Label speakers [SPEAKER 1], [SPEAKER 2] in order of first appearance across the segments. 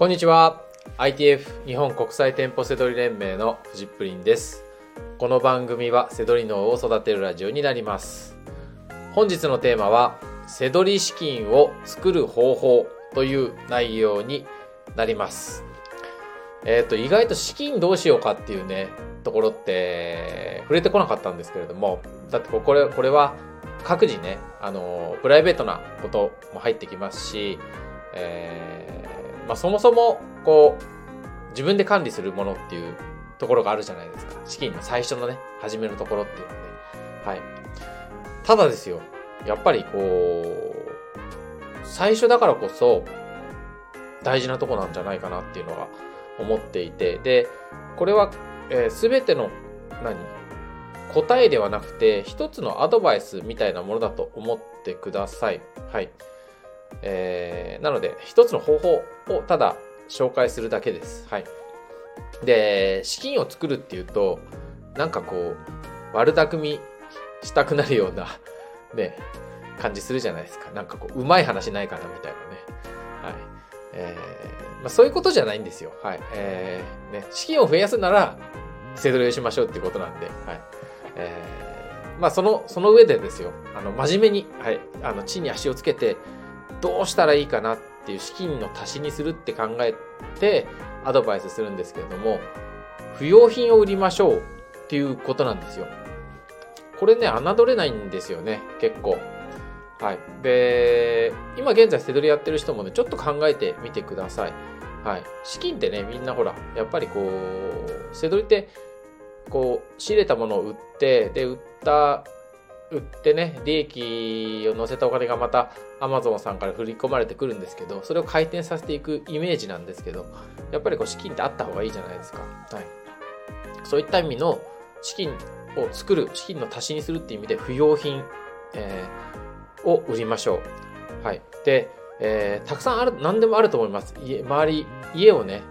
[SPEAKER 1] こんにちは。ITF 日本国際店舗セドリ連盟のフジップリンです。この番組はセドリ脳を育てるラジオになります。本日のテーマはセドリ資金を作る方法という内容になります。えっ、ー、と意外と資金どうしようかっていうねところって触れてこなかったんですけれどもだってこれこれは各自ねあのプライベートなことも入ってきますし、えーまあ、そもそもこう自分で管理するものっていうところがあるじゃないですか。資金の最初のね始めるところっていうので、はい。ただですよ。やっぱりこう最初だからこそ大事なとこなんじゃないかなっていうのが思っていて。でこれはえー、全ての何？答えではなくて一つのアドバイスみたいなものだと思ってください。はい。えー、なので一つの方法をただ紹介するだけです。はい。で、資金を作るっていうとなんかこう悪巧みしたくなるような ね、感じするじゃないですか。なんかこう、うまい話ないかなみたいなね。はい。えー、まあ、そういうことじゃないんですよ。はい。えー、ね、資金を増やすなら、セドリをしましょうっていうことなんで、はい。えー、まあ、その、その上でですよ、あの、真面目に、はい、あの、地に足をつけて、どうしたらいいかなっていう資金の足しにするって考えて、アドバイスするんですけれども、不用品を売りましょうっていうことなんですよ。これね、侮れないんですよね、結構。はい。で、今現在、セドリやってる人もね、ちょっと考えてみてください。はい。資金ってね、みんなほら、やっぱりこう、セドリって、こう、仕入れたものを売って、で、売った、売ってね、利益を乗せたお金がまた Amazon さんから振り込まれてくるんですけど、それを回転させていくイメージなんですけど、やっぱりこう資金ってあった方がいいじゃないですか。はい。そういった意味の資金を作る、資金の足しにするっていう意味で不要品、えーを売りましょう。はい。で、えー、たくさんある、何でもあると思います。家、周り、家をね、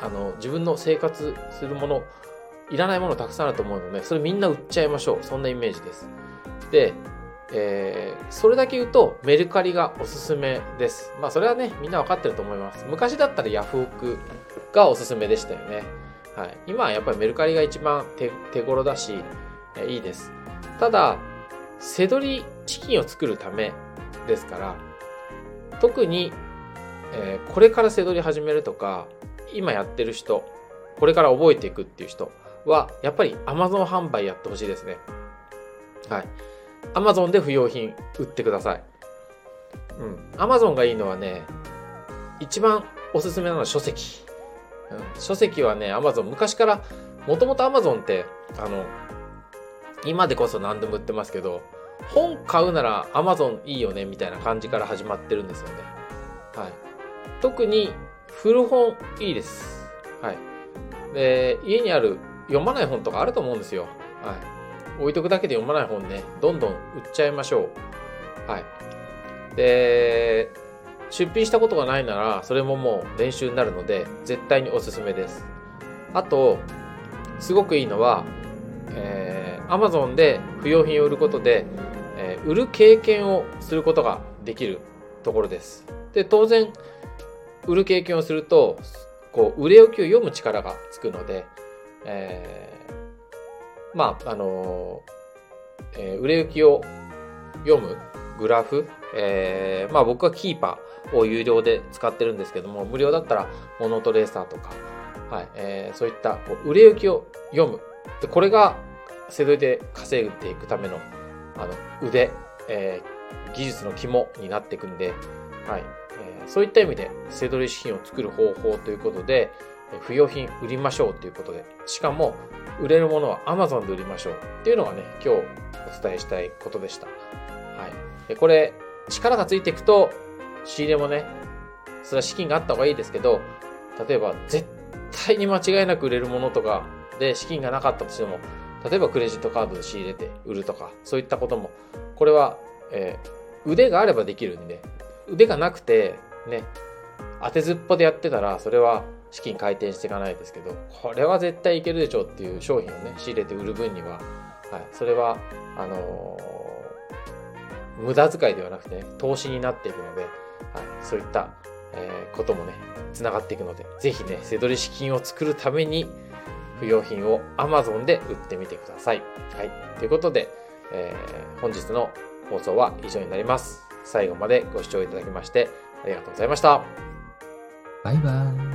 [SPEAKER 1] あの、自分の生活するもの、いらないものたくさんあると思うので、それみんな売っちゃいましょう。そんなイメージです。で、えー、それだけ言うと、メルカリがおすすめです。まあ、それはね、みんなわかってると思います。昔だったらヤフオクがおすすめでしたよね。はい。今はやっぱりメルカリが一番手手頃だし、えいいです。ただ、背取りチキンを作るためですから、特に、えー、これから背取り始めるとか、今やってる人、これから覚えていくっていう人は、やっぱり Amazon 販売やってほしいですね。はい。Amazon で不要品売ってください。うん。Amazon がいいのはね、一番おすすめなのは書籍。うん、書籍はね、Amazon、昔から、もともと Amazon って、あの、今でこそ何でも売ってますけど、本買うなら Amazon いいよねみたいな感じから始まってるんですよね。はい。特に古本いいです。はい。で、家にある読まない本とかあると思うんですよ。はい。置いとくだけで読まない本ね、どんどん売っちゃいましょう。はい。で、出品したことがないなら、それももう練習になるので、絶対におすすめです。あと、すごくいいのは、えー、Amazon で不用品を売ることで、えー、売る経験をすることができるところです。で、当然、売る経験をすると、こう、売れ置きを読む力がつくので、え、まあ、あの、えー、売れ行きを読むグラフ、えー、まあ僕はキーパーを有料で使ってるんですけども、無料だったらモノトレーサーとか、はい、えー、そういったこう売れ行きを読む。でこれがセドリで稼いでいくためのあの腕、えー、技術の肝になっていくんで、はいえー、そういった意味でセドリ資金を作る方法ということで、不用品売りましょうということで、しかも売れるものは Amazon で売りましょうっていうのがね、今日お伝えしたいことでした。はい。でこれ、力がついていくと、仕入れもね、それは資金があった方がいいですけど、例えば絶対に間違いなく売れるものとかで資金がなかったとしても、例えばクレジットカードで仕入れて売るとか、そういったことも、これは、えー、腕があればできるんで、腕がなくて、ね、当てずっぽでやってたら、それは資金回転していかないですけど、これは絶対いけるでしょうっていう商品をね、仕入れて売る分には、はい、それは、あのー、無駄遣いではなくて、ね、投資になっていくので、はい、そういったえーこともね、つながっていくので、ぜひね、せどり資金を作るために、不用品を Amazon で売ってみてください。はい。ということで、えー本日の放送は以上になります。最後までご視聴いただきまして、ありがとうございました。
[SPEAKER 2] バイバイ。